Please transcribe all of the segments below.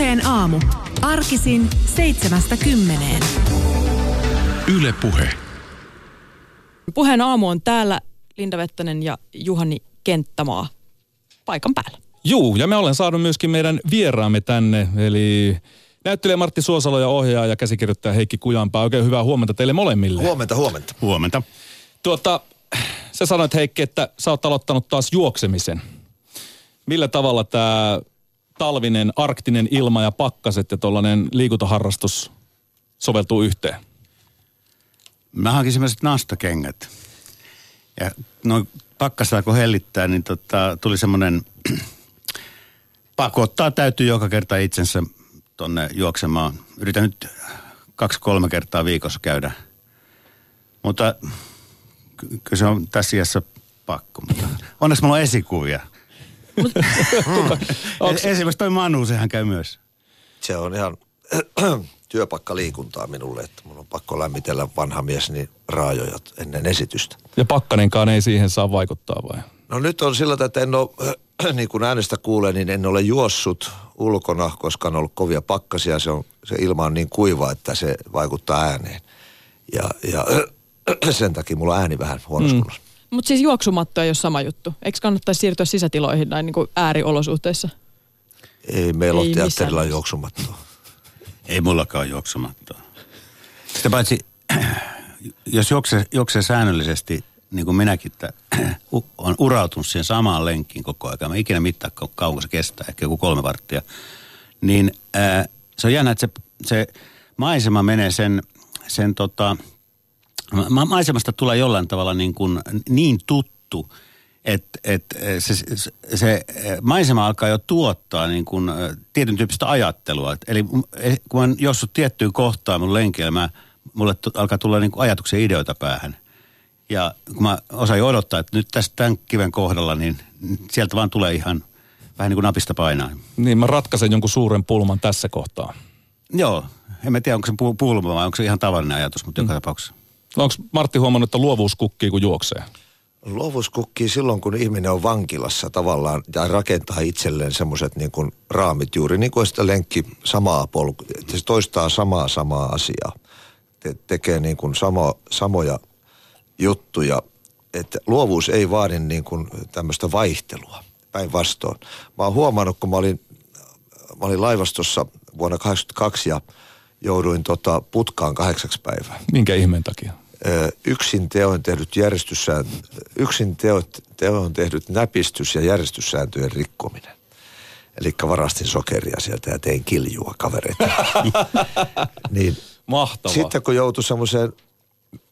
Puheen aamu. Arkisin seitsemästä kymmeneen. Yle Puhe. Puheen aamu on täällä Linda Vettänen ja Juhani Kenttämaa paikan päällä. Juu, ja me olen saanut myöskin meidän vieraamme tänne, eli näyttelee Martti Suosalo ja ohjaaja ja käsikirjoittaja Heikki Kujanpää. Oikein hyvää huomenta teille molemmille. Huomenta, huomenta. Huomenta. Tuota, sä sanoit Heikki, että sä oot aloittanut taas juoksemisen. Millä tavalla tämä talvinen arktinen ilma ja pakkaset ja tuollainen liikuntaharrastus soveltuu yhteen? Mä hankin semmoiset nastakengät. Ja noin pakkasella kun hellittää, niin tota, tuli semmoinen pakottaa täytyy joka kerta itsensä tonne juoksemaan. Yritän nyt kaksi-kolme kertaa viikossa käydä. Mutta ky- kyllä se on tässä iässä pakko. Mutta onneksi mulla on esikuvia. Onks- Esimerkiksi toi Manu, sehän käy myös. Se on ihan työpakkaliikuntaa minulle, että mun on pakko lämmitellä vanha mies niin raajoja ennen esitystä. Ja pakkanenkaan ei siihen saa vaikuttaa vai? No nyt on sillä tavalla, että en ole, niin kuin äänestä kuulee, niin en ole juossut ulkona, koska on ollut kovia pakkasia. Se, on, se ilma on niin kuiva, että se vaikuttaa ääneen. Ja, ja sen takia mulla on ääni vähän huonossa mm. Mutta siis juoksumatto ei ole sama juttu. Eikö kannattaisi siirtyä sisätiloihin näin niin kuin ääriolosuhteissa? Ei meillä Ei ole teatterilla juoksumattoa. Ei mullakaan juoksumattoa. Sitä paitsi, jos juoksee, juoksee säännöllisesti, niin kuin minäkin, että on urautunut siihen samaan lenkkiin koko ajan. Mä ikinä mittaa kau- kauanko se kestää, ehkä joku kolme varttia. Niin ää, se on jännä, että se, se maisema menee sen, sen tota, ma- maisemasta tulee jollain tavalla niin, kuin niin tuttu, että et, se, se, se maisema alkaa jo tuottaa niin kuin, ö, tietyn tyyppistä ajattelua. Et, eli eh, kun mä jossut tiettyyn kohtaan mun lenkillä, mä, mulle t- alkaa tulla niin kuin ajatuksia ja ideoita päähän. Ja kun mä osaan jo odottaa, että nyt tästä tämän kiven kohdalla, niin sieltä vaan tulee ihan vähän niin kuin napista painaa. Niin mä ratkaisen jonkun suuren pulman tässä kohtaa. Joo, en mä tiedä onko se pu- pulma vai onko se ihan tavallinen ajatus, mutta joka tapauksessa. Onko Martti huomannut, että luovuus kukkii kun juoksee? Luovuus kukkii silloin, kun ihminen on vankilassa tavallaan ja rakentaa itselleen semmoiset niin kuin raamit juuri niin kuin sitä lenkki samaa polku, että se toistaa samaa samaa asiaa. Te, tekee niin kuin samo, samoja juttuja. Että luovuus ei vaadi niin kuin tämmöistä vaihtelua, päinvastoin. Mä oon huomannut, kun mä olin, mä olin laivastossa vuonna 1982 ja jouduin tota putkaan kahdeksaksi päivää Minkä ihmeen takia? Yksin teoin tehdyt järjestyssään, yksin teot, teoin tehdyt näpistys- ja järjestyssääntöjen rikkominen. Eli varastin sokeria sieltä ja tein kiljua kavereita. niin Mahtavaa. sitten kun joutui semmoiseen,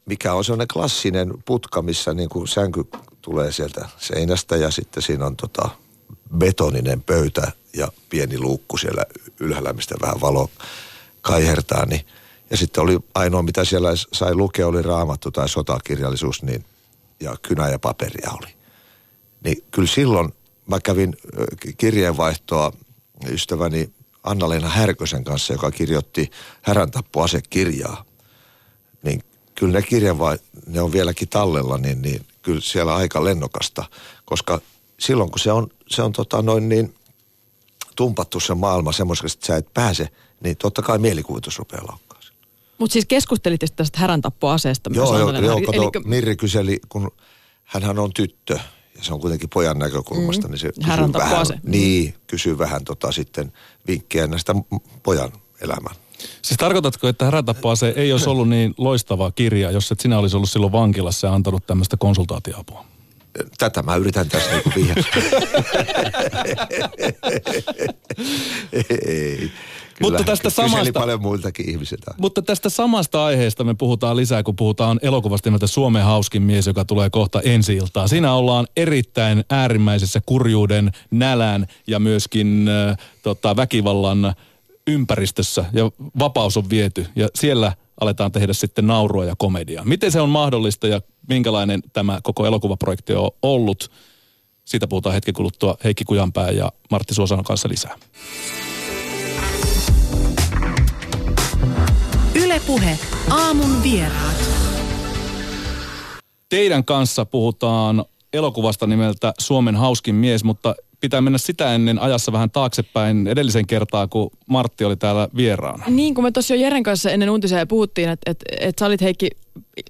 mikä on semmoinen klassinen putka, missä niin kuin sänky tulee sieltä seinästä ja sitten siinä on tota betoninen pöytä ja pieni luukku siellä ylhäällä, mistä vähän valo kaihertaa, niin ja sitten oli ainoa, mitä siellä sai lukea, oli raamattu tai sotakirjallisuus, niin, ja kynä ja paperia oli. Niin kyllä silloin mä kävin kirjeenvaihtoa ystäväni Anna-Leena Härkösen kanssa, joka kirjoitti Häräntappua-asekirjaa. Niin kyllä ne kirjeenvai- ne on vieläkin tallella, niin, niin kyllä siellä aika lennokasta. Koska silloin kun se on, se on tota noin niin tumpattu se maailma semmoiseksi, että sä et pääse, niin totta kai mielikuvitus rupeaa laukkaan. Mutta siis keskustelitte tästä häräntappoaseesta Joo, joo, joo kato, Elikkä Mirri kyseli, kun hänhän on tyttö, ja se on kuitenkin pojan näkökulmasta, mm. niin se kysyy vähän, Mm. niin, kysyy vähän tota sitten vinkkejä näistä pojan elämän. Siis tarkoitatko, että Härätappoase ei olisi ollut niin loistava kirja, jos et sinä olisi ollut silloin vankilassa ja antanut tämmöistä konsultaatioapua? Tätä mä yritän tässä niinku vihjata. Ei. Mutta tästä samasta- paljon muiltakin ihmisiltä. Mutta tästä samasta aiheesta me puhutaan lisää, kun puhutaan elokuvasta nimeltä Suomen hauskin mies, joka tulee kohta ensi iltaan. Siinä ollaan erittäin äärimmäisessä kurjuuden, nälän ja myöskin äh, tota, väkivallan ympäristössä ja vapaus on viety ja siellä aletaan tehdä sitten naurua ja komediaa. Miten se on mahdollista ja minkälainen tämä koko elokuvaprojekti on ollut? Siitä puhutaan hetki kuluttua Heikki Kujanpää ja Martti Suosanon kanssa lisää. Ylepuhe aamun vieraat. Teidän kanssa puhutaan elokuvasta nimeltä Suomen hauskin mies, mutta pitää mennä sitä ennen ajassa vähän taaksepäin edellisen kertaa, kun Martti oli täällä vieraana. Niin kuin me tuossa jo Jeren kanssa ennen uutisia puhuttiin, että, että, että sä olit Heikki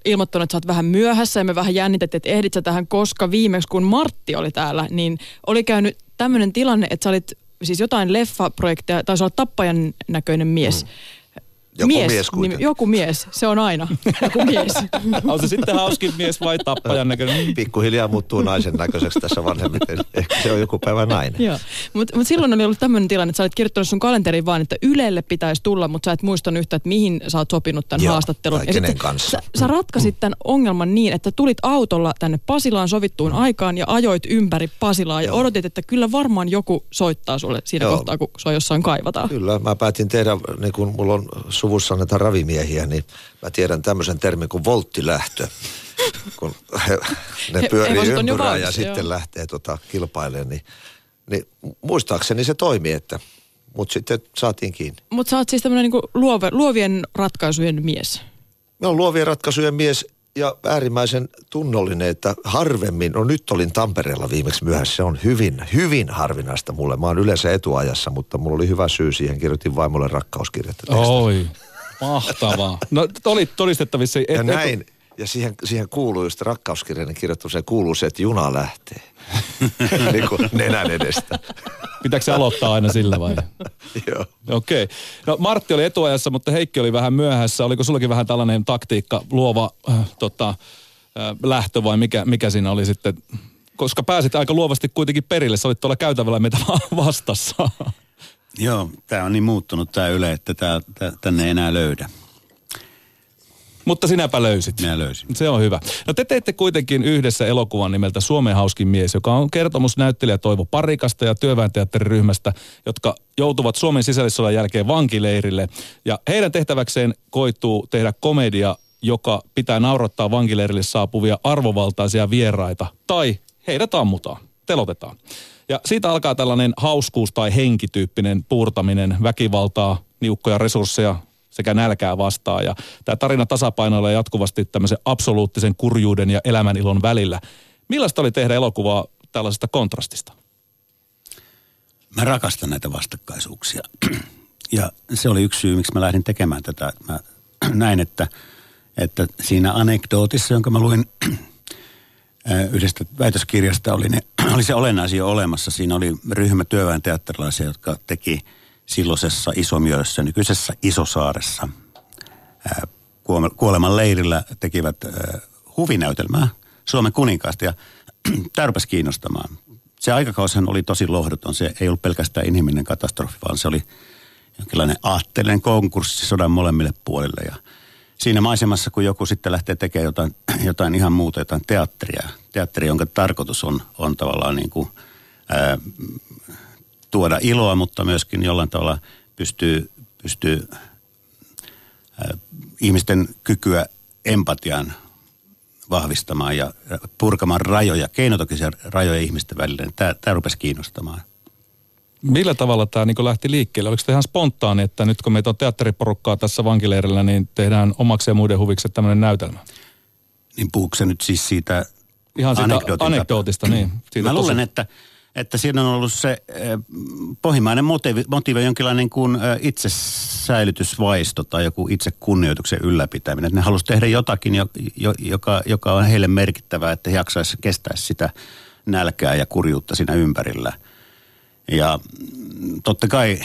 ilmoittanut, että sä oot vähän myöhässä ja me vähän jännitettiin, että ehdit sä tähän, koska viimeksi kun Martti oli täällä, niin oli käynyt tämmöinen tilanne, että sä olit siis jotain leffaprojekteja, taisi olla tappajan näköinen mies. Mm joku mies, mies niin, joku mies, se on aina joku mies. on se sitten hauskin mies vai tappajan näköinen? Pikkuhiljaa muuttuu naisen näköiseksi tässä vanhemmiten. Ehkä se on joku päivä nainen. Joo, mutta mut silloin oli ollut tämmöinen tilanne, että sä olit kirjoittanut sun kalenteriin vaan, että Ylelle pitäisi tulla, mutta sä et muistanut yhtä, että mihin sä oot sopinut tämän Joo, haastattelun. ja kenen kanssa. Sä, sä ratkasit tämän ongelman niin, että tulit autolla tänne Pasilaan sovittuun aikaan ja ajoit ympäri Pasilaa ja Joo. odotit, että kyllä varmaan joku soittaa sulle siinä Joo. kohtaa, kun sua jossain kaivataan. Kyllä, mä päätin tehdä, niin kun mulla on suvussa näitä ravi ravimiehiä, niin mä tiedän tämmöisen termin kuin volttilähtö. Kun he, ne pyörii he, ympyrää ja sitten joo. lähtee tota kilpailemaan, niin, niin muistaakseni se toimii, että mutta sitten saatiin kiinni. Mutta sä oot siis tämmöinen niinku luove, luovien ratkaisujen mies. Mä oon luovien ratkaisujen mies ja äärimmäisen tunnollinen, että harvemmin, no nyt olin Tampereella viimeksi myöhässä, se on hyvin, hyvin harvinaista mulle. Mä oon yleensä etuajassa, mutta mulla oli hyvä syy siihen, kirjoitin vaimolle rakkauskirjettä. Oi. Mahtavaa. No oli todistettavissa. Et, ja näin, et... ja siihen, siihen kuuluu just rakkauskirjan kirjoittu, kuuluu se, että juna lähtee. niin kuin nenän edestä. Pitääkö se aloittaa aina sillä vai? Joo. Okei. Okay. No Martti oli etuajassa, mutta Heikki oli vähän myöhässä. Oliko sullakin vähän tällainen taktiikka, luova äh, tota, äh, lähtö vai mikä, mikä siinä oli sitten? Koska pääsit aika luovasti kuitenkin perille. Sä olit tuolla käytävällä meitä vastassa. Joo, tämä on niin muuttunut tämä Yle, että tää, tää, tänne ei enää löydä. Mutta sinäpä löysit. Minä löysin. Se on hyvä. No te teette kuitenkin yhdessä elokuvan nimeltä Suomen hauskin mies, joka on kertomus näyttelijä Toivo Parikasta ja työväenteatteriryhmästä, jotka joutuvat Suomen sisällissodan jälkeen vankileirille. Ja heidän tehtäväkseen koituu tehdä komedia, joka pitää naurattaa vankileirille saapuvia arvovaltaisia vieraita. Tai heidät ammutaan, telotetaan. Ja siitä alkaa tällainen hauskuus- tai henkityyppinen puurtaminen, väkivaltaa, niukkoja resursseja sekä nälkää vastaan. Ja tämä tarina tasapainoilee jatkuvasti tämmöisen absoluuttisen kurjuuden ja elämänilon välillä. Millaista oli tehdä elokuvaa tällaisesta kontrastista? Mä rakastan näitä vastakkaisuuksia. Ja se oli yksi syy, miksi mä lähdin tekemään tätä. Mä näin, että, että siinä anekdootissa, jonka mä luin yhdestä väitöskirjasta oli, ne, oli se olennaisia olemassa. Siinä oli ryhmä työväen teatterilaisia, jotka teki silloisessa Isomjöössä, nykyisessä Isosaaressa, kuoleman leirillä tekivät huvinäytelmää Suomen kuninkaasta ja tämä rupesi kiinnostamaan. Se aikakaushan oli tosi lohduton. Se ei ollut pelkästään inhimillinen katastrofi, vaan se oli jonkinlainen aatteellinen konkurssi sodan molemmille puolille ja – siinä maisemassa, kun joku sitten lähtee tekemään jotain, jotain ihan muuta, jotain teatteria, teatteri, jonka tarkoitus on, on tavallaan niin kuin, ää, tuoda iloa, mutta myöskin jollain tavalla pystyy, pystyy ää, ihmisten kykyä empatiaan vahvistamaan ja purkamaan rajoja, keinotokisia rajoja ihmisten välillä. Tämä, tämä rupesi kiinnostamaan. Millä tavalla tämä niin lähti liikkeelle? Oliko se ihan spontaani, että nyt kun meitä on teatteriporukkaa tässä vankileirillä, niin tehdään omaksi ja muiden huviksi tämmöinen näytelmä? Niin puhuuko nyt siis siitä Ihan siitä anekdootista, anekdootista niin. Siitä Mä luulen, tosi... että, että siinä on ollut se äh, pohjimmainen motiivi, motiivi jonkinlainen kuin äh, itsesäilytysvaisto tai joku itsekunnioituksen ylläpitäminen. Että ne halusivat tehdä jotakin, jo, jo, joka, joka on heille merkittävää, että he jaksaisi kestää sitä nälkää ja kurjuutta siinä ympärillä – ja totta kai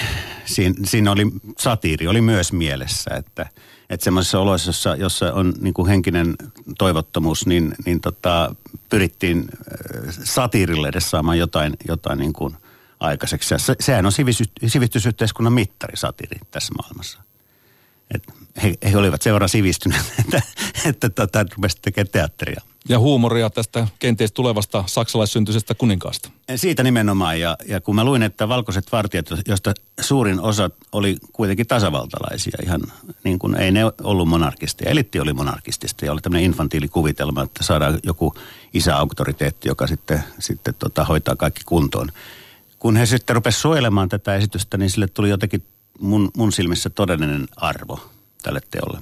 siinä, siinä oli, satiiri oli myös mielessä, että, että semmoisessa oloissa, jossa, jossa on niin kuin henkinen toivottomuus, niin, niin tota, pyrittiin äh, satiirille edes saamaan jotain, jotain niin kuin aikaiseksi. Ja se, sehän on sivistysyhteiskunnan mittari, satiiri tässä maailmassa. Et he, he olivat sen verran sivistyneet, että, että tota, rupesivat tekemään teatteria. Ja huumoria tästä kenties tulevasta saksalaissyntyisestä kuninkaasta. Siitä nimenomaan. Ja, ja kun mä luin, että valkoiset vartijat, joista suurin osa oli kuitenkin tasavaltalaisia, ihan niin kuin ei ne ollut monarkistia. Elitti oli monarkistista ja oli tämmöinen infantiilikuvitelma, että saadaan joku isäauktoriteetti, joka sitten, sitten tota, hoitaa kaikki kuntoon. Kun he sitten rupesivat suojelemaan tätä esitystä, niin sille tuli jotenkin mun, mun silmissä todellinen arvo tälle teolle.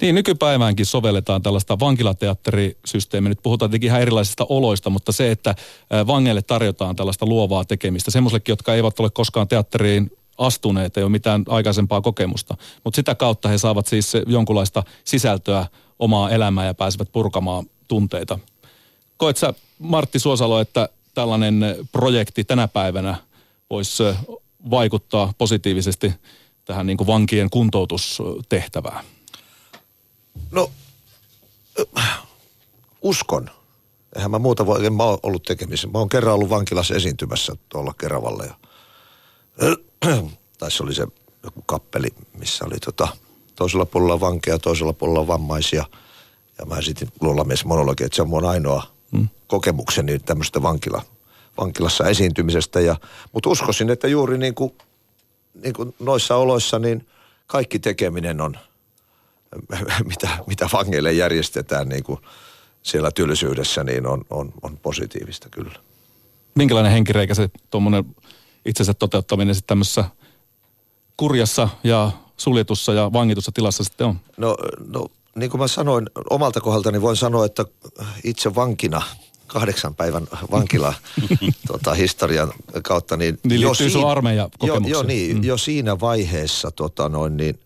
Niin, nykypäiväänkin sovelletaan tällaista vankilateatterisysteemiä. Nyt puhutaan tietenkin ihan erilaisista oloista, mutta se, että vangeille tarjotaan tällaista luovaa tekemistä, semmoisellekin, jotka eivät ole koskaan teatteriin astuneet, ei ole mitään aikaisempaa kokemusta. Mutta sitä kautta he saavat siis jonkunlaista sisältöä omaa elämää ja pääsevät purkamaan tunteita. Koet sä, Martti Suosalo, että tällainen projekti tänä päivänä voisi vaikuttaa positiivisesti tähän niin kuin vankien kuntoutustehtävään? No, uskon. Eihän mä muuta voi, en mä ole ollut tekemisissä. Mä oon kerran ollut vankilassa esiintymässä tuolla Keravalle. Ja, tai se oli se joku kappeli, missä oli tota, toisella puolella vankeja, toisella puolella vammaisia. Ja mä esitin luolamies monologi, että se on mun ainoa hmm. kokemukseni tämmöistä vankila, vankilassa esiintymisestä. Ja, mutta uskoisin, että juuri niin kuin, niin kuin noissa oloissa, niin kaikki tekeminen on – mitä, mitä vangeille järjestetään niin kuin siellä tylsyydessä, niin on, on, on positiivista kyllä. Minkälainen henkireikä se tuommoinen itsensä toteuttaminen sitten tämmöisessä kurjassa ja suljetussa ja vangitussa tilassa sitten on? No, no niin kuin mä sanoin omalta kohdaltani, voin sanoa, että itse vankina kahdeksan päivän vankila tota, historian kautta. Niin, niin jo siinä, sun armeija jo, jo, niin, mm. jo siinä vaiheessa tota, noin, niin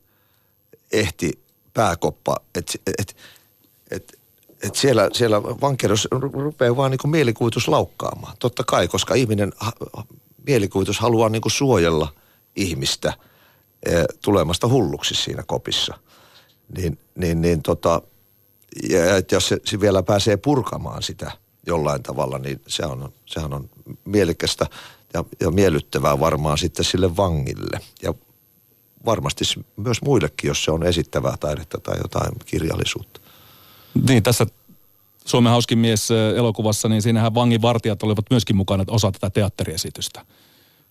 ehti pääkoppa, että et, et, et siellä, siellä vankeudessa rupeaa vaan niin mielikuvitus laukkaamaan. Totta kai, koska ihminen, mielikuvitus haluaa niin suojella ihmistä e, tulemasta hulluksi siinä kopissa. Niin, niin, niin tota, ja jos se, se vielä pääsee purkamaan sitä jollain tavalla, niin se on, sehän on mielekästä ja, ja miellyttävää varmaan sitten sille vangille. Ja varmasti myös muillekin, jos se on esittävää taidetta tai jotain kirjallisuutta. Niin, tässä Suomen hauskin mies elokuvassa, niin siinähän vanginvartijat olivat myöskin mukana osa tätä teatteriesitystä.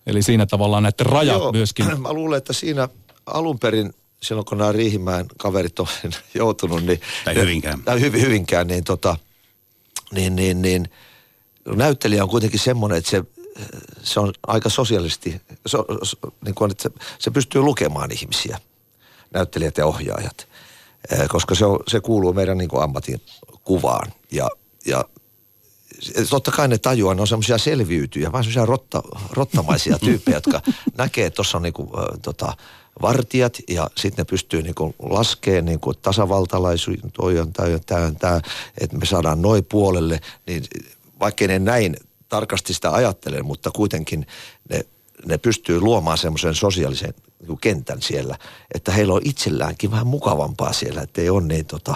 Eli siinä tavallaan näiden rajat Joo, myöskin. Mä luulen, että siinä alun perin, silloin kun nämä Riihimäen kaverit on joutunut, niin... Tai Hyvinkään. Tai hyvin, Hyvinkään, niin tota, niin, niin, niin näyttelijä on kuitenkin semmoinen, että se se on aika sosiaalisesti, so, so, niin kuin, että se, se pystyy lukemaan ihmisiä, näyttelijät ja ohjaajat, koska se, on, se kuuluu meidän niin kuin ammatin kuvaan. Ja, ja totta kai ne tajuaa, ne on semmoisia selviytyjä, vaan semmoisia rotta, rottamaisia tyyppejä, jotka näkee, että tuossa on niin kuin, tota, vartijat ja sitten ne pystyy niinku laskemaan niinku tasavaltalaisuus, toi on tämä, tämä, tämä, että me saadaan noin puolelle, niin vaikkei ne näin tarkasti sitä ajattelen, mutta kuitenkin ne, ne pystyy luomaan semmoisen sosiaalisen niin kentän siellä, että heillä on itselläänkin vähän mukavampaa siellä, että ei ole niin, tota,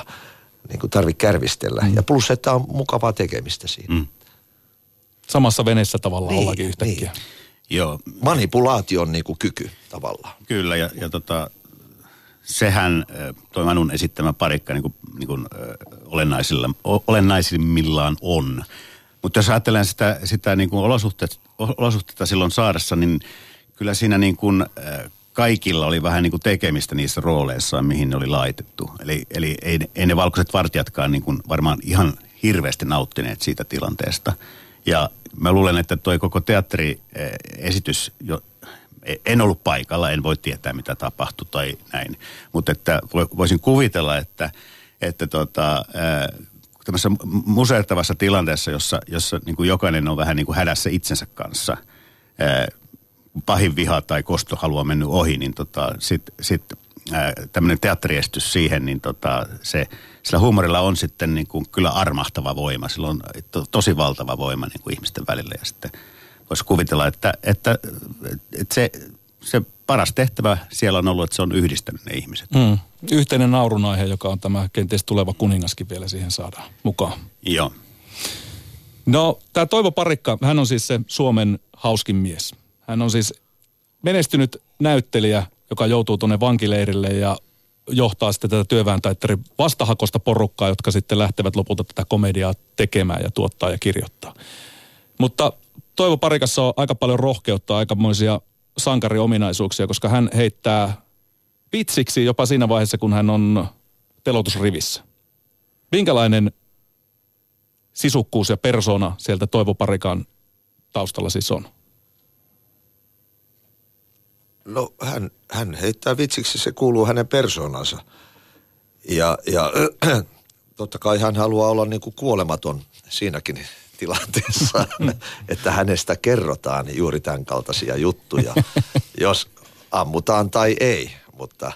niin kuin tarvitse kärvistellä. Mm. Ja plus, että on mukavaa tekemistä siinä. Mm. Samassa veneessä tavallaan niin, ollakin yhtäkkiä. Niin. Joo. Manipulaation niin kuin kyky tavallaan. Kyllä, ja, ja tota, sehän toi Manun esittämä parikka niin kuin, niin kuin, olennaisilla, olennaisimmillaan on. Mutta jos ajattelen sitä, sitä niin kuin olosuhteet, olosuhteita silloin saaressa, niin kyllä siinä niin kuin, kaikilla oli vähän niin kuin tekemistä niissä rooleissa, mihin ne oli laitettu. Eli, eli ei, ei ne valkoiset vartijatkaan niin kuin varmaan ihan hirveästi nauttineet siitä tilanteesta. Ja mä luulen, että toi koko teatteriesitys, jo, en ollut paikalla, en voi tietää mitä tapahtui tai näin. Mutta että voisin kuvitella, että, että tota, äh, tämmöisessä musertavassa tilanteessa, jossa, jossa niin kuin jokainen on vähän niin kuin hädässä itsensä kanssa, pahin viha tai kosto haluaa mennyt ohi, niin tota, sitten sit, tämmöinen teatteriestys siihen, niin tota, se, sillä huumorilla on sitten niin kuin kyllä armahtava voima. Sillä on to, tosi valtava voima niin kuin ihmisten välillä ja sitten voisi kuvitella, että, että, että se, se paras tehtävä siellä on ollut, että se on yhdistänyt ne ihmiset. Mm. Yhteinen naurunaihe, joka on tämä kenties tuleva kuningaskin vielä siihen saadaan mukaan. Joo. No, tämä Toivo Parikka, hän on siis se Suomen hauskin mies. Hän on siis menestynyt näyttelijä, joka joutuu tuonne vankileirille ja johtaa sitten tätä työväentaittarin vastahakosta porukkaa, jotka sitten lähtevät lopulta tätä komediaa tekemään ja tuottaa ja kirjoittaa. Mutta Toivo Parikassa on aika paljon rohkeutta, aikamoisia sankariominaisuuksia, koska hän heittää vitsiksi jopa siinä vaiheessa, kun hän on telotusrivissä. Minkälainen sisukkuus ja persona sieltä Toivo Parikan taustalla siis on? No hän, hän heittää vitsiksi, se kuuluu hänen persoonansa. Ja, ja totta kai hän haluaa olla niin kuin kuolematon siinäkin tilanteessa, että hänestä kerrotaan juuri tämän kaltaisia juttuja, jos ammutaan tai ei. Mutta,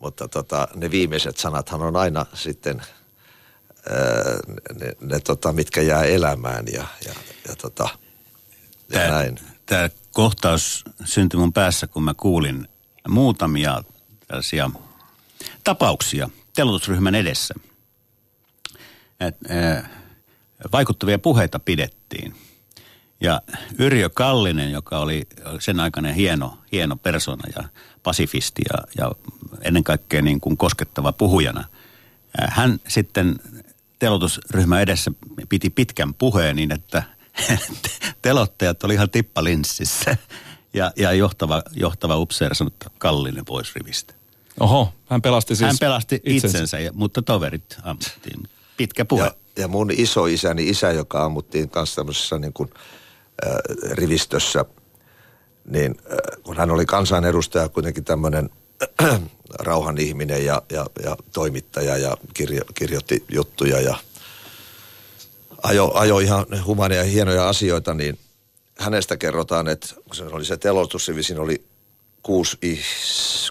mutta tota, ne viimeiset sanathan on aina sitten ne, ne tota, mitkä jää elämään ja, ja, ja, tota, ja Tää- näin. Tämä kohtaus syntyi mun päässä, kun mä kuulin muutamia tällaisia tapauksia telotusryhmän edessä. Et, äh, vaikuttavia puheita pidettiin. Ja Yrjö Kallinen, joka oli sen aikainen hieno, hieno persona ja pasifisti ja, ja ennen kaikkea niin kuin koskettava puhujana, äh, hän sitten telotusryhmän edessä piti pitkän puheen niin, että telottajat oli ihan tippalinssissä. Ja, ja johtava, johtava upseeri sanoi, että Kallinen pois rivistä. Oho, hän pelasti siis Hän pelasti itsensä, ja, mutta toverit ammuttiin. Pitkä puhe. Ja, ja mun isoisäni isä, joka ammuttiin kanssa tämmöisessä niin kuin, äh, rivistössä, niin äh, kun hän oli kansanedustaja kuitenkin tämmöinen äh, rauhan ihminen ja, ja, ja toimittaja ja kirjo, kirjoitti juttuja ja ajo, ajo ihan humania ja hienoja asioita, niin hänestä kerrotaan, että kun se oli se telotusrivi, siinä oli kuusi,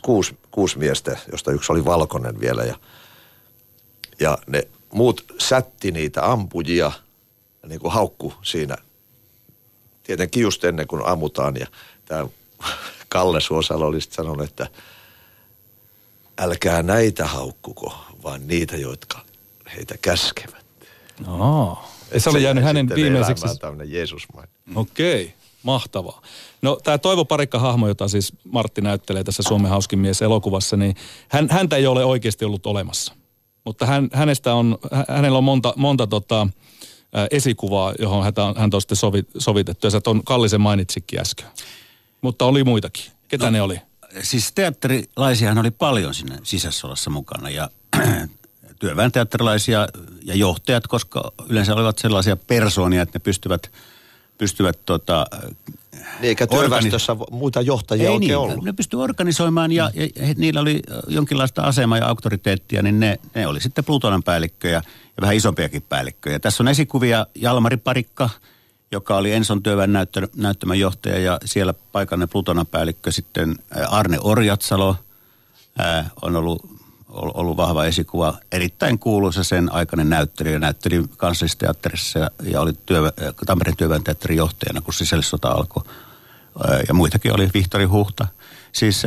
kuusi, kuusi miestä, josta yksi oli valkoinen vielä ja ja ne muut sätti niitä ampujia niin kuin haukku siinä. Tietenkin just ennen kuin ammutaan ja tämä Kalle Suosalo oli sanonut, että älkää näitä haukkuko, vaan niitä, jotka heitä käskevät. Oh. Se oli jäänyt hänen viimeiseksi. elämään tämmöinen Jeesusmainen. Okei, mahtavaa. No tämä Toivo Parikka-hahmo, jota siis Martti näyttelee tässä Suomen hauskin mies elokuvassa, niin hän, häntä ei ole oikeasti ollut olemassa. Mutta hän, hänestä on, hä- hänellä on monta, monta tota, esikuvaa, johon häntä on, häntä on sitten sovi, sovitettu. Ja sä ton Kallisen mainitsikin äsken. Mutta oli muitakin. Ketä no. ne oli? Siis teatterilaisiahan oli paljon sinne sisässolassa mukana ja työväen teatterilaisia ja johtajat, koska yleensä olivat sellaisia persoonia, että ne pystyvät, pystyvät tota, Niin, eikä työväestössä muita johtajia ei oikein niin, ollut. ne pystyi organisoimaan ja, ja he, niillä oli jonkinlaista asemaa ja auktoriteettia, niin ne, ne oli sitten Plutonan päällikköjä ja vähän isompiakin päällikköjä. Tässä on esikuvia Jalmari Parikka, joka oli Enson työväen näyttö, näyttämän johtaja ja siellä paikallinen Plutonan päällikkö sitten Arne Orjatsalo on ollut, ol- ollut vahva esikuva. Erittäin kuuluisa sen aikainen näyttelijä, näytteli kansallisteatterissa ja, oli työ, Tampereen työväen teatterin johtajana, kun sisällissota alkoi ja muitakin oli Vihtori Huhta. Siis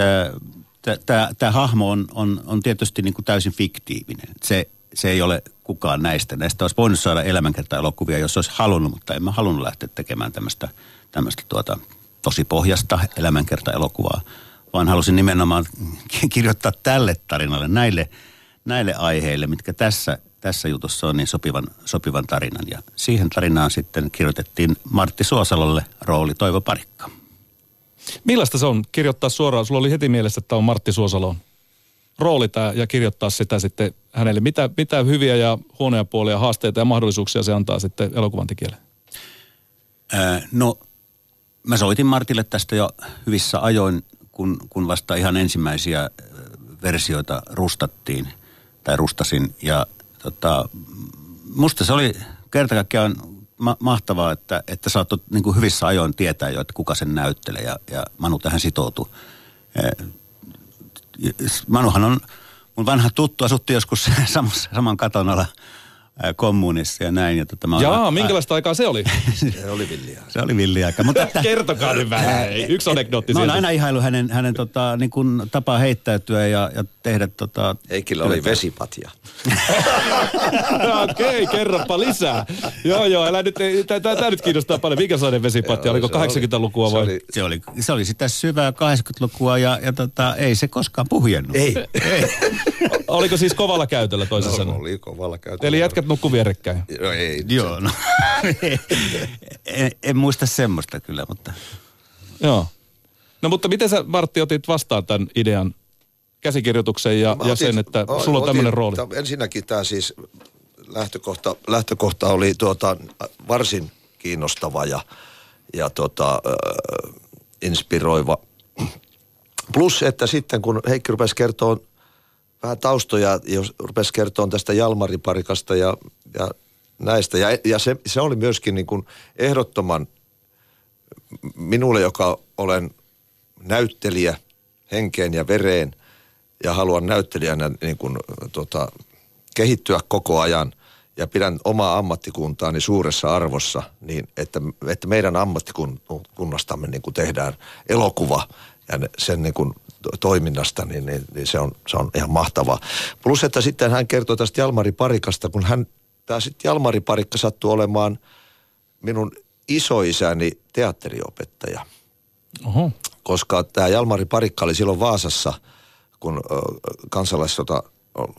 tämä hahmo on, on, on tietysti niin kuin täysin fiktiivinen. Se, se ei ole kukaan näistä. Näistä olisi voinut saada elämänkerta-elokuvia, jos olisi halunnut, mutta en mä halunnut lähteä tekemään tämmöistä, tämmöistä tuota, tosi pohjasta elämänkerta-elokuvaa, vaan halusin nimenomaan ki- kirjoittaa tälle tarinalle, näille, näille aiheille, mitkä tässä, tässä jutussa on niin sopivan, sopivan tarinan. Ja siihen tarinaan sitten kirjoitettiin Martti Suosalolle rooli Toivo Parikka. Millaista se on kirjoittaa suoraan? Sulla oli heti mielessä, että on Martti Suosalon rooli tää, ja kirjoittaa sitä sitten hänelle. Mitä, mitä hyviä ja huonoja puolia, haasteita ja mahdollisuuksia se antaa sitten elokuvan tekijälle? Ää, no, mä soitin Martille tästä jo hyvissä ajoin, kun, kun vasta ihan ensimmäisiä versioita rustattiin, tai rustasin. Ja tota, musta se oli kerta kaikkiaan ma- mahtavaa, että, että saattoi niin kuin hyvissä ajoin tietää jo, että kuka sen näyttelee, ja, ja Manu tähän sitoutui. Manuhan on mun vanha tuttu, asuttiin joskus samassa, saman katon alla kommunissa ja näin. Ja tota, mä Jaa, minkälaista aikaa se oli? Se oli villiä. se oli villi aika. Mutta että, Kertokaa nyt vähän. Ei, Yksi anekdootti Mä oon aina ihailu hänen, hänen tota, niin kuin tapaa heittäytyä ja, ja tehdä tota, Heikillä oli vesipatja. Okei, kerropa lisää. Joo, joo, älä nyt, tämä nyt kiinnostaa paljon. Mikä sellainen vesipatti? Joo, Oliko se oli- 80-lukua se vai? oli- se, oli, se oli sitä syvää 80-lukua ja, ja tota, ei se koskaan puhjennut. Ei. Oliko siis kovalla käytöllä toisin No, sanoen? oli kovalla käytöllä. Eli jätkät nukku vierekkäin. No, ei. Joo, no. en, en, muista semmoista kyllä, mutta Joo. No mutta miten sä Martti otit vastaan tämän idean käsikirjoituksen ja, Mä ja otin- sen, että o- sulla on otin- tämmöinen rooli? ta- Ensinnäkin tämä siis lähtökohta, lähtökohta oli tuota, varsin kiinnostava ja, ja tota, äh, inspiroiva. Plus, että sitten kun Heikki rupesi kertoa vähän taustoja, jos rupesi kertoa tästä Jalmariparikasta ja, ja näistä. Ja, ja se, se oli myöskin niin kuin ehdottoman minulle, joka olen näyttelijä henkeen ja vereen ja haluan näyttelijänä niin kuin, tota, kehittyä koko ajan ja pidän omaa ammattikuntaani suuressa arvossa, niin että, että meidän ammattikunnastamme niin kuin tehdään elokuva ja sen niin kuin toiminnasta, niin, niin, niin se, on, se on ihan mahtavaa. Plus, että sitten hän kertoi tästä Jalmari Parikasta, kun hän, tämä sitten Jalmari Parikka sattui olemaan minun isoisäni teatteriopettaja. Oho. Koska tämä Jalmari Parikka oli silloin Vaasassa, kun kansalaissota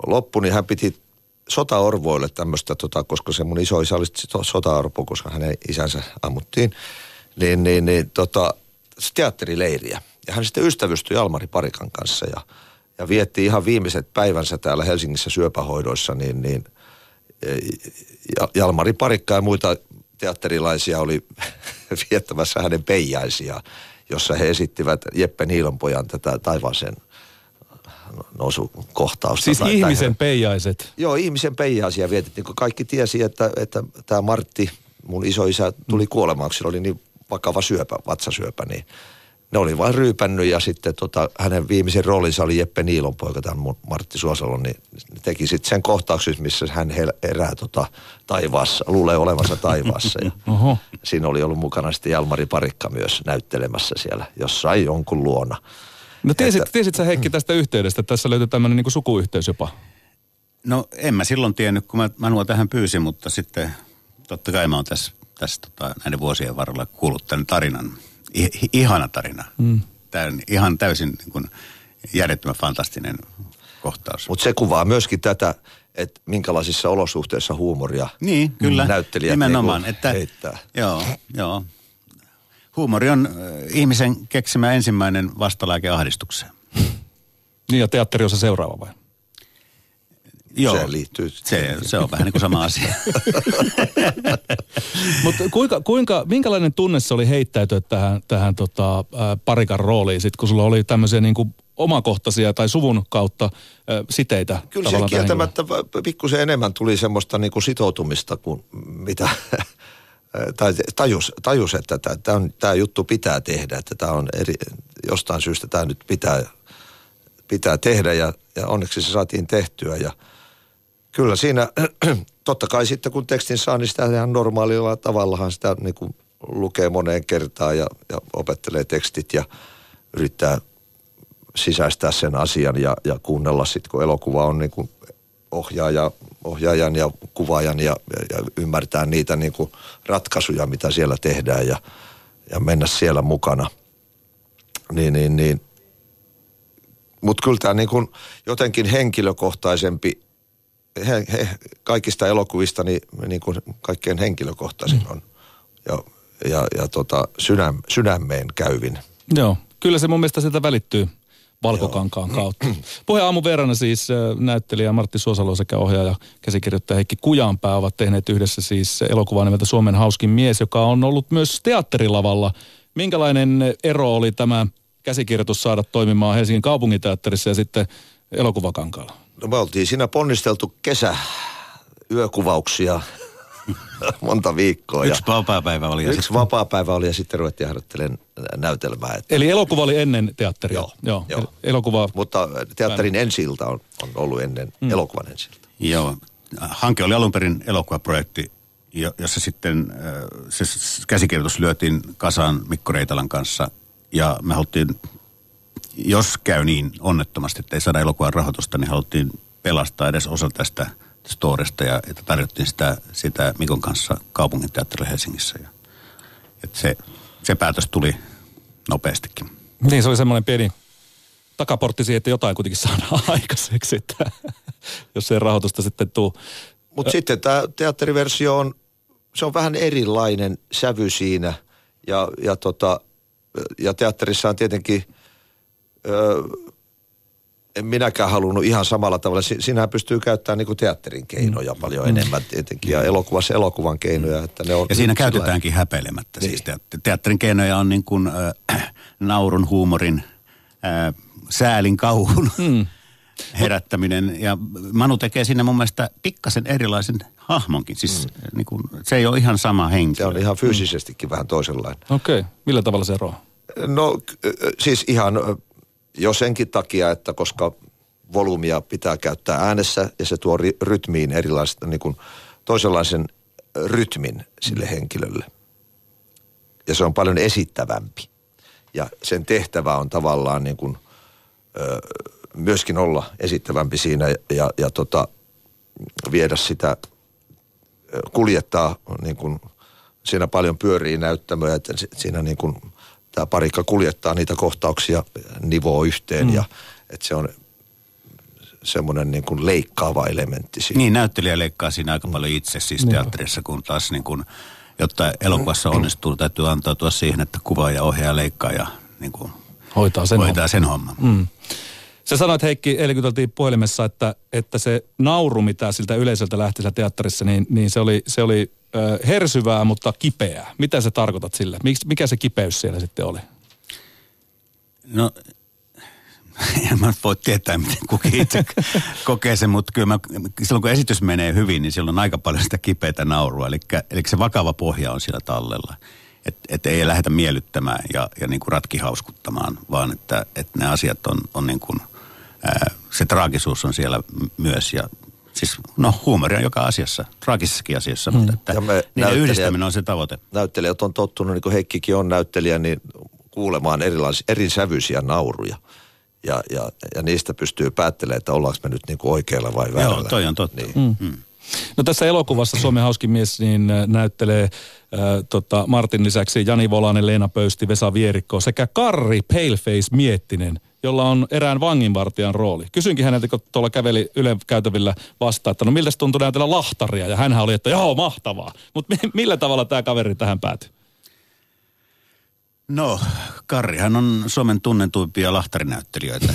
loppui, niin hän piti sotaorvoille tämmöistä, tota, koska se mun isoisä oli sotaorpo, koska hänen isänsä ammuttiin, niin, niin, niin tota, teatterileiriä. Ja hän sitten ystävystyi Jalmari Parikan kanssa ja, ja vietti ihan viimeiset päivänsä täällä Helsingissä syöpähoidoissa, niin, niin Jalmari Parikka ja muita teatterilaisia oli viettämässä hänen peijaisia, jossa he esittivät Jeppe Niilonpojan tätä taivaaseen nousukohtausta. Siis tai, ihmisen tai, peijaiset. Joo, ihmisen peijaisia vietettiin, kun kaikki tiesi, että, että tämä Martti, mun isoisä, tuli kuolemaan, sillä oli niin vakava syöpä, vatsasyöpä, niin ne oli vain ryypännyt ja sitten tota, hänen viimeisen roolinsa oli Jeppe Niilon poika, tämän Martti Suosalo, niin teki sitten sen kohtauksen, missä hän erää tota, taivaassa, luulee olevansa taivaassa. Ja Oho. siinä oli ollut mukana sitten Jalmari Parikka myös näyttelemässä siellä jossain jonkun luona. No tiesit, Että- tiesit sä Heikki tästä yhteydestä, tässä löytyy tämmöinen niin sukuyhteys jopa? No en mä silloin tiennyt, kun mä Manua tähän pyysin, mutta sitten totta kai mä oon tässä, tässä tota, näiden vuosien varrella kuullut tämän tarinan. I, ihana tarina. Mm. Ihan täysin niin kuin, järjettömän fantastinen kohtaus. Mutta se kuvaa myöskin tätä, että minkälaisissa olosuhteissa huumoria Niin, kyllä. näyttelijät Nimenomaan, niinku että heittää. joo, joo. Huumori on äh, ihmisen keksimä ensimmäinen vastalääke ahdistukseen. Niin ja teatteri on se seuraava vai? Joo, Se liittyy- Se, se on vähän niin kuin sama asia. Mutta kuinka, kuinka, minkälainen tunne se oli heittäytyä tähän, tähän tota, ää, parikan rooliin, sit, kun sulla oli tämmöisiä niin kuin omakohtaisia tai suvun kautta ää, siteitä? Kyllä se kieltämättä pikkusen enemmän tuli semmoista niinku sitoutumista kuin mitä tai tajus, tajus että tämä juttu pitää tehdä, että tämä on eri, jostain syystä tämä nyt pitää, pitää tehdä ja, ja onneksi se saatiin tehtyä ja kyllä siinä, totta kai sitten kun tekstin saa, niin sitä ihan normaalilla tavallahan sitä niin kuin lukee moneen kertaan ja, ja opettelee tekstit ja yrittää sisäistää sen asian ja, ja kuunnella sitten, kun elokuva on niin kuin ohjaaja, ohjaajan ja kuvaajan ja, ja, ja ymmärtää niitä niin kuin ratkaisuja, mitä siellä tehdään ja, ja mennä siellä mukana. Niin, niin, niin. Mutta kyllä tämä niin jotenkin henkilökohtaisempi, he, he, kaikista elokuvista niin, niin kuin kaikkein henkilökohtaisin on ja, ja, ja tota, sydäm, sydämeen käyvin. Joo, kyllä se mun mielestä sieltä välittyy valkokankaan kautta. Puheen aamun verran siis äh, näyttelijä Martti Suosalo sekä ohjaaja käsikirjoittaja Heikki Kujanpää ovat tehneet yhdessä siis elokuvaa nimeltä Suomen hauskin mies, joka on ollut myös teatterilavalla. Minkälainen ero oli tämä käsikirjoitus saada toimimaan Helsingin kaupunginteatterissa ja sitten elokuvakankaalla? No me oltiin siinä ponnisteltu kesä yökuvauksia monta viikkoa. Yksi ja vapaa-päivä oli. ja yksi sitten- vapaa-päivä oli ja sitten ruvettiin harjoittelemaan näytelmää. Että, Eli elokuva oli ennen teatteria? Joo, Joo. joo. El- Elokuva, mutta teatterin ensi on, on ollut ennen mm. elokuvan ensi Joo. Hanke oli alun perin elokuvaprojekti, jo- jossa sitten äh, se käsikirjoitus lyötiin kasaan Mikko Reitalan kanssa. Ja me haluttiin, jos käy niin onnettomasti, että ei saada elokuvan rahoitusta, niin haluttiin pelastaa edes osa tästä storesta ja että tarjottiin sitä, sitä Mikon kanssa kaupunginteatterille Helsingissä. Ja, että se, se päätös tuli nopeastikin. niin se oli semmoinen pieni takaportti siihen, että jotain kuitenkin saadaan aikaiseksi, että jos ei rahoitusta sitten tuu. Mutta sitten tämä teatteriversio on, se on vähän erilainen sävy siinä. Ja, ja, tota, ja teatterissa on tietenkin, ö, en minäkään halunnut ihan samalla tavalla. Si- Siinähän pystyy käyttämään niinku teatterin keinoja paljon enemmän tietenkin. Ja elokuvassa elokuvan keinoja. Että ne on Ja siinä sillä- käytetäänkin häpeilemättä. Niin. Siis teatt- teatterin keinoja on niin kuin äh, naurun, huumorin, äh, säälin, kauhun. Mm. herättäminen. Ja Manu tekee sinne mun mielestä pikkasen erilaisen hahmonkin. Siis mm. niin kuin, se ei ole ihan sama henkilö. Se on ihan fyysisestikin mm. vähän toisenlainen. Okei, okay. millä tavalla se eroaa? No siis ihan jo senkin takia, että koska volyymia pitää käyttää äänessä ja se tuo rytmiin erilaista niin kuin toisenlaisen rytmin sille henkilölle. Ja se on paljon esittävämpi. Ja sen tehtävä on tavallaan niin kuin, ö, myöskin olla esittävämpi siinä ja, ja, tota, viedä sitä, kuljettaa niin kuin, siinä paljon pyörii näyttämöä, että siinä niin kuin, tämä parikka kuljettaa niitä kohtauksia, nivoo yhteen mm. ja että se on semmoinen niin kuin leikkaava elementti siinä. Niin, näyttelijä leikkaa siinä aika paljon itse siis teatterissa, kun taas niin kuin, jotta elokuvassa onnistuu, täytyy antautua siihen, että kuvaa ja ohjaa leikkaa ja niin kuin hoitaa sen hoitaa homman. Sen homman. Mm. Sä sanoit Heikki, eilen kun puhelimessa, että, että se nauru, mitä siltä yleisöltä lähti siellä teatterissa, niin, niin se oli, se oli ö, hersyvää, mutta kipeää. Mitä sä tarkoitat sillä? Mikä se kipeys siellä sitten oli? No en mä voi tietää, miten kukin itse kokee sen, mutta kyllä mä, silloin kun esitys menee hyvin, niin silloin on aika paljon sitä kipeätä naurua. Eli, eli se vakava pohja on siellä tallella. Että et ei lähdetä miellyttämään ja, ja niin kuin ratkihauskuttamaan, vaan että, että ne asiat on, on niin kuin, ää, se traagisuus on siellä myös ja siis no huumoria joka asiassa, traagisessakin asiassa, mm. mutta että ja me niiden yhdistäminen on se tavoite. Näyttelijät on tottunut, niin kuin Heikkikin on näyttelijä, niin kuulemaan erilaisia, eri sävyisiä nauruja ja, ja, ja niistä pystyy päättelemään, että ollaanko me nyt niin kuin oikealla vai väärällä. Joo, toi on totta. Niin. Mm. Mm. No tässä elokuvassa Suomen hauskin mies niin äh, näyttelee äh, tota Martin lisäksi Jani Volanen, Leena Pöysti, Vesa Vierikko sekä Karri Paleface Miettinen, jolla on erään vanginvartijan rooli. Kysynkin häneltä, kun tuolla käveli Yle käytävillä vastaan, että no miltä tuntui näytellä lahtaria? Ja hänhän oli, että joo, mahtavaa. Mutta millä tavalla tämä kaveri tähän päätyi? No, Karrihan on Suomen tunnetuimpia lahtarinäyttelijöitä.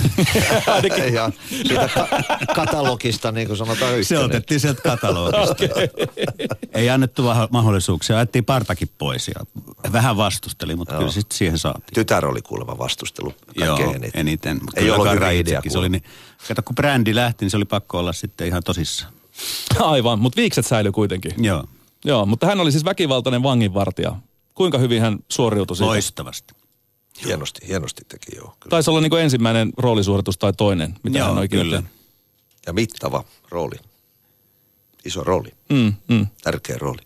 ja siitä ka- katalogista, niin kuin sanotaan ykkönen. Se otettiin sieltä katalogista. okay. Ei annettu mahdollisuuksia, ajettiin partakin pois ja vähän vastusteli, mutta Joo. kyllä sitten siihen saatiin. Tytär oli kuulemma vastustelu Joo, eniten. eniten. Ei ollut hyvä idea. Se oli niin, kato, kun brändi lähti, niin se oli pakko olla sitten ihan tosissaan. Aivan, mutta viikset säilyi kuitenkin. Joo. Joo, mutta hän oli siis väkivaltainen vanginvartija. Kuinka hyvin hän suoriutui siitä? Loistavasti. Hienosti, hienosti teki joo. Kyllä. Taisi olla niin kuin ensimmäinen roolisuoritus tai toinen, mitä joo, hän oikein kyllä. Ja mittava rooli. Iso rooli. Mm, mm. Tärkeä rooli.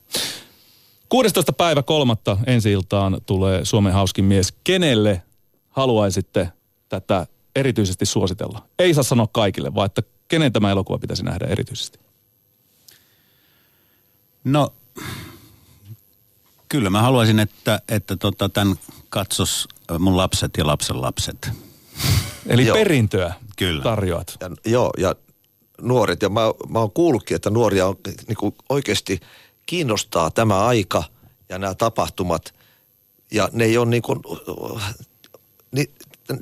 16. päivä kolmatta ensi iltaan tulee Suomen hauskin mies. Kenelle haluaisitte tätä erityisesti suositella? Ei saa sanoa kaikille, vaan että kenen tämä elokuva pitäisi nähdä erityisesti? No Kyllä mä haluaisin, että, että tota, tämän katsos mun lapset ja lapsen lapset. Eli joo. perintöä Kyllä. tarjoat. Ja, joo, ja nuoret. Ja mä, mä oon kuullutkin, että nuoria on, niin kuin oikeasti kiinnostaa tämä aika ja nämä tapahtumat. Ja ne ei ole niin kuin, niin,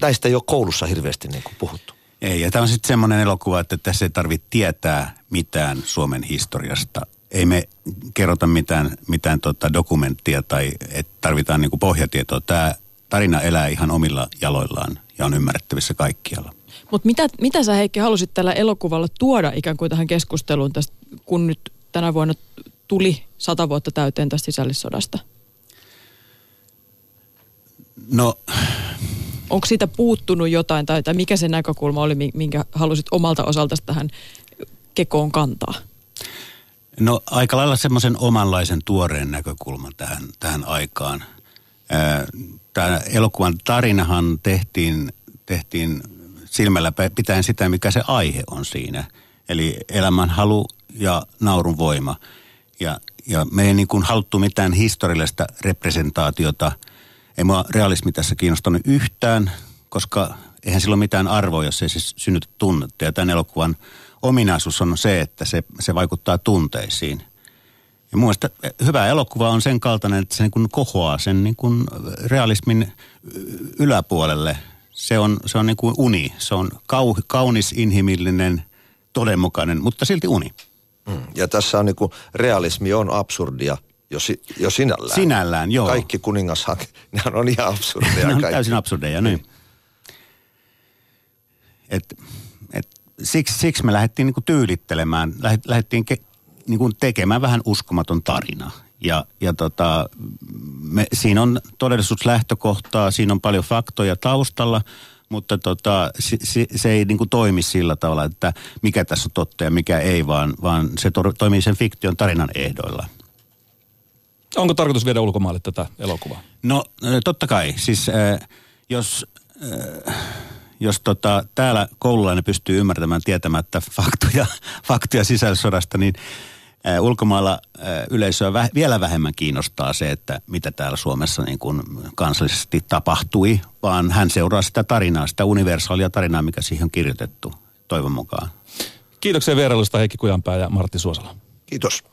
näistä ei ole koulussa hirveästi niin kuin puhuttu. Ei, ja tämä on sitten semmoinen elokuva, että tässä ei tarvitse tietää mitään Suomen historiasta ei me kerrota mitään, mitään tota dokumenttia tai että tarvitaan niinku pohjatietoa. Tämä tarina elää ihan omilla jaloillaan ja on ymmärrettävissä kaikkialla. Mutta mitä, mitä sä Heikki halusit tällä elokuvalla tuoda ikään kuin tähän keskusteluun tästä, kun nyt tänä vuonna tuli sata vuotta täyteen tästä sisällissodasta? No... Onko siitä puuttunut jotain tai, tai mikä se näkökulma oli, minkä halusit omalta osalta tähän kekoon kantaa? No aika lailla semmoisen omanlaisen tuoreen näkökulman tähän, tähän aikaan. Tämä elokuvan tarinahan tehtiin, tehtiin silmällä pitäen sitä, mikä se aihe on siinä. Eli elämän halu ja naurun voima. Ja, ja me ei niin kuin haluttu mitään historiallista representaatiota. Ei mua realismi tässä kiinnostanut yhtään, koska eihän sillä ole mitään arvoa, jos ei siis synnytä tunnetta. Ja tämän elokuvan ominaisuus on se, että se, se vaikuttaa tunteisiin. Ja mun mielestä hyvä elokuva on sen kaltainen, että se niin kuin kohoaa sen niin kuin realismin yläpuolelle. Se on, se on niin kuin uni. Se on kau, kaunis, inhimillinen, todenmukainen, mutta silti uni. Mm. Ja tässä on niin kuin, realismi on absurdia jo, si, jo sinällään. Sinällään, joo. Kaikki kuningashank, ne on ihan absurdeja. ne on täysin absurdeja, niin. Et, et siksi, siksi me lähdettiin niin kuin tyylittelemään, lähet- lähdettiin ke, niin kuin tekemään vähän uskomaton tarina. Ja, ja tota, me, siinä on todellisuuslähtökohtaa, siinä on paljon faktoja taustalla, mutta tota, se, se, se ei niin kuin toimi sillä tavalla, että mikä tässä on totta ja mikä ei, vaan, vaan se to, toimii sen fiktion tarinan ehdoilla. Onko tarkoitus viedä ulkomaille tätä elokuvaa? No totta kai. Siis äh, jos, äh, jos tota, täällä koululainen pystyy ymmärtämään tietämättä faktoja, faktoja sisällissodasta, niin äh, ulkomailla äh, yleisöä vä- vielä vähemmän kiinnostaa se, että mitä täällä Suomessa niin kuin kansallisesti tapahtui, vaan hän seuraa sitä tarinaa, sitä universaalia tarinaa, mikä siihen on kirjoitettu, toivon mukaan. Kiitoksia vierailusta Heikki Kujanpää ja Martti Suosala. Kiitos.